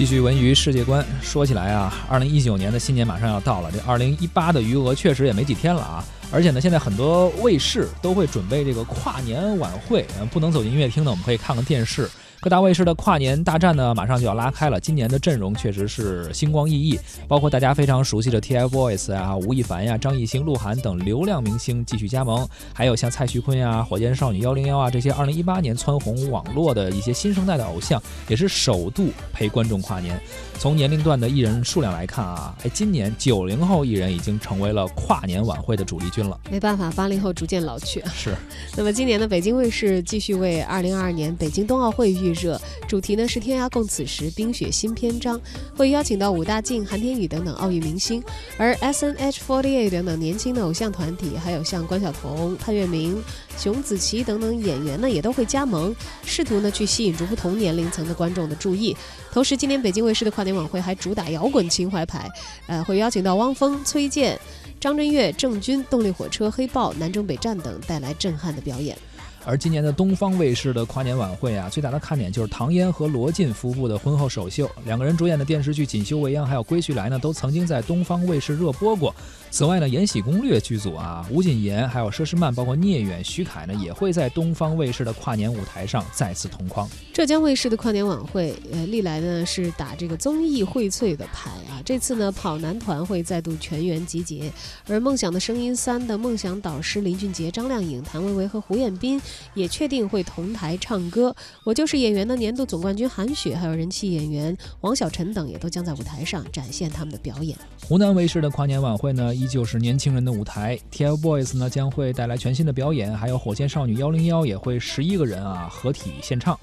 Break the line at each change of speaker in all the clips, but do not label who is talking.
继续文娱世界观，说起来啊，二零一九年的新年马上要到了，这二零一八的余额确实也没几天了啊。而且呢，现在很多卫视都会准备这个跨年晚会，嗯，不能走进音乐厅呢，我们可以看看电视。各大卫视的跨年大战呢，马上就要拉开了。今年的阵容确实是星光熠熠，包括大家非常熟悉的 TFBOYS 啊，吴亦凡呀、张艺兴、鹿晗等流量明星继续加盟，还有像蔡徐坤呀、火箭少女幺零幺啊这些2018年蹿红网络的一些新生代的偶像，也是首度陪观众跨年。从年龄段的艺人数量来看啊，哎，今年九零后艺人已经成为了跨年晚会的主力军了。
没办法，八零后逐渐老去。
是。
那么今年的北京卫视继续为二零二二年北京冬奥会预。预热主题呢是“天涯共此时，冰雪新篇章”，会邀请到武大靖、韩天宇等等奥运明星，而 S N H forty eight 等等年轻的偶像团体，还有像关晓彤、潘粤明、熊梓淇等等演员呢，也都会加盟，试图呢去吸引住不同年龄层的观众的注意。同时，今年北京卫视的跨年晚会还主打摇滚情怀牌，呃，会邀请到汪峰、崔健、张震岳、郑钧、动力火车、黑豹、南征北战等带来震撼的表演。
而今年的东方卫视的跨年晚会啊，最大的看点就是唐嫣和罗晋夫妇的婚后首秀。两个人主演的电视剧《锦绣未央》还有《归去来》呢，都曾经在东方卫视热播过。此外呢，《延禧攻略》剧组啊，吴谨言还有佘诗曼，包括聂远、徐凯呢，也会在东方卫视的跨年舞台上再次同框。
浙江卫视的跨年晚会，呃，历来呢是打这个综艺荟萃的牌啊。这次呢，跑男团会再度全员集结，而《梦想的声音三》的梦想导师林俊杰、张靓颖、谭维维和胡彦斌。也确定会同台唱歌，我就是演员的年度总冠军韩雪，还有人气演员王小晨等，也都将在舞台上展现他们的表演。
湖南卫视的跨年晚会呢，依旧是年轻人的舞台，TFBOYS 呢将会带来全新的表演，还有火箭少女幺零幺也会十一个人啊合体献唱。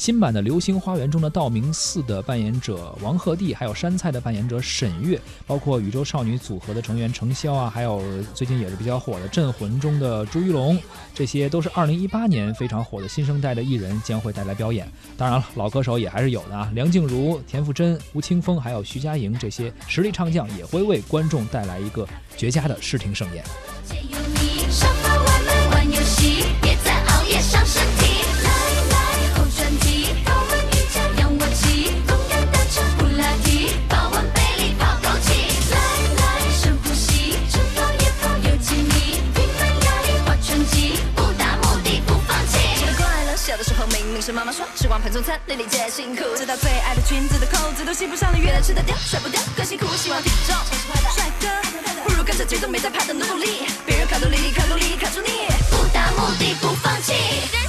新版的《流星花园》中的道明寺的扮演者王鹤棣，还有杉菜的扮演者沈月，包括宇宙少女组合的成员程潇啊，还有最近也是比较火的《镇魂》中的朱一龙，这些都是二零一八年非常火的新生代的艺人将会带来表演。当然了，老歌手也还是有的啊，梁静茹、田馥甄、吴青峰，还有徐佳莹这些实力唱将也会为观众带来一个绝佳的视听盛宴。只有
你，上班玩玩游戏，别再熬夜伤身体
是妈妈说，吃光盘中餐，粒粒皆辛苦。直到最爱的裙子的扣子都系不上了，越来吃得掉，甩不掉，更辛苦。希望体重帅哥，不如跟着节奏，没在怕的努力。别人卡路里，卡路里卡住你，不达目的不放弃。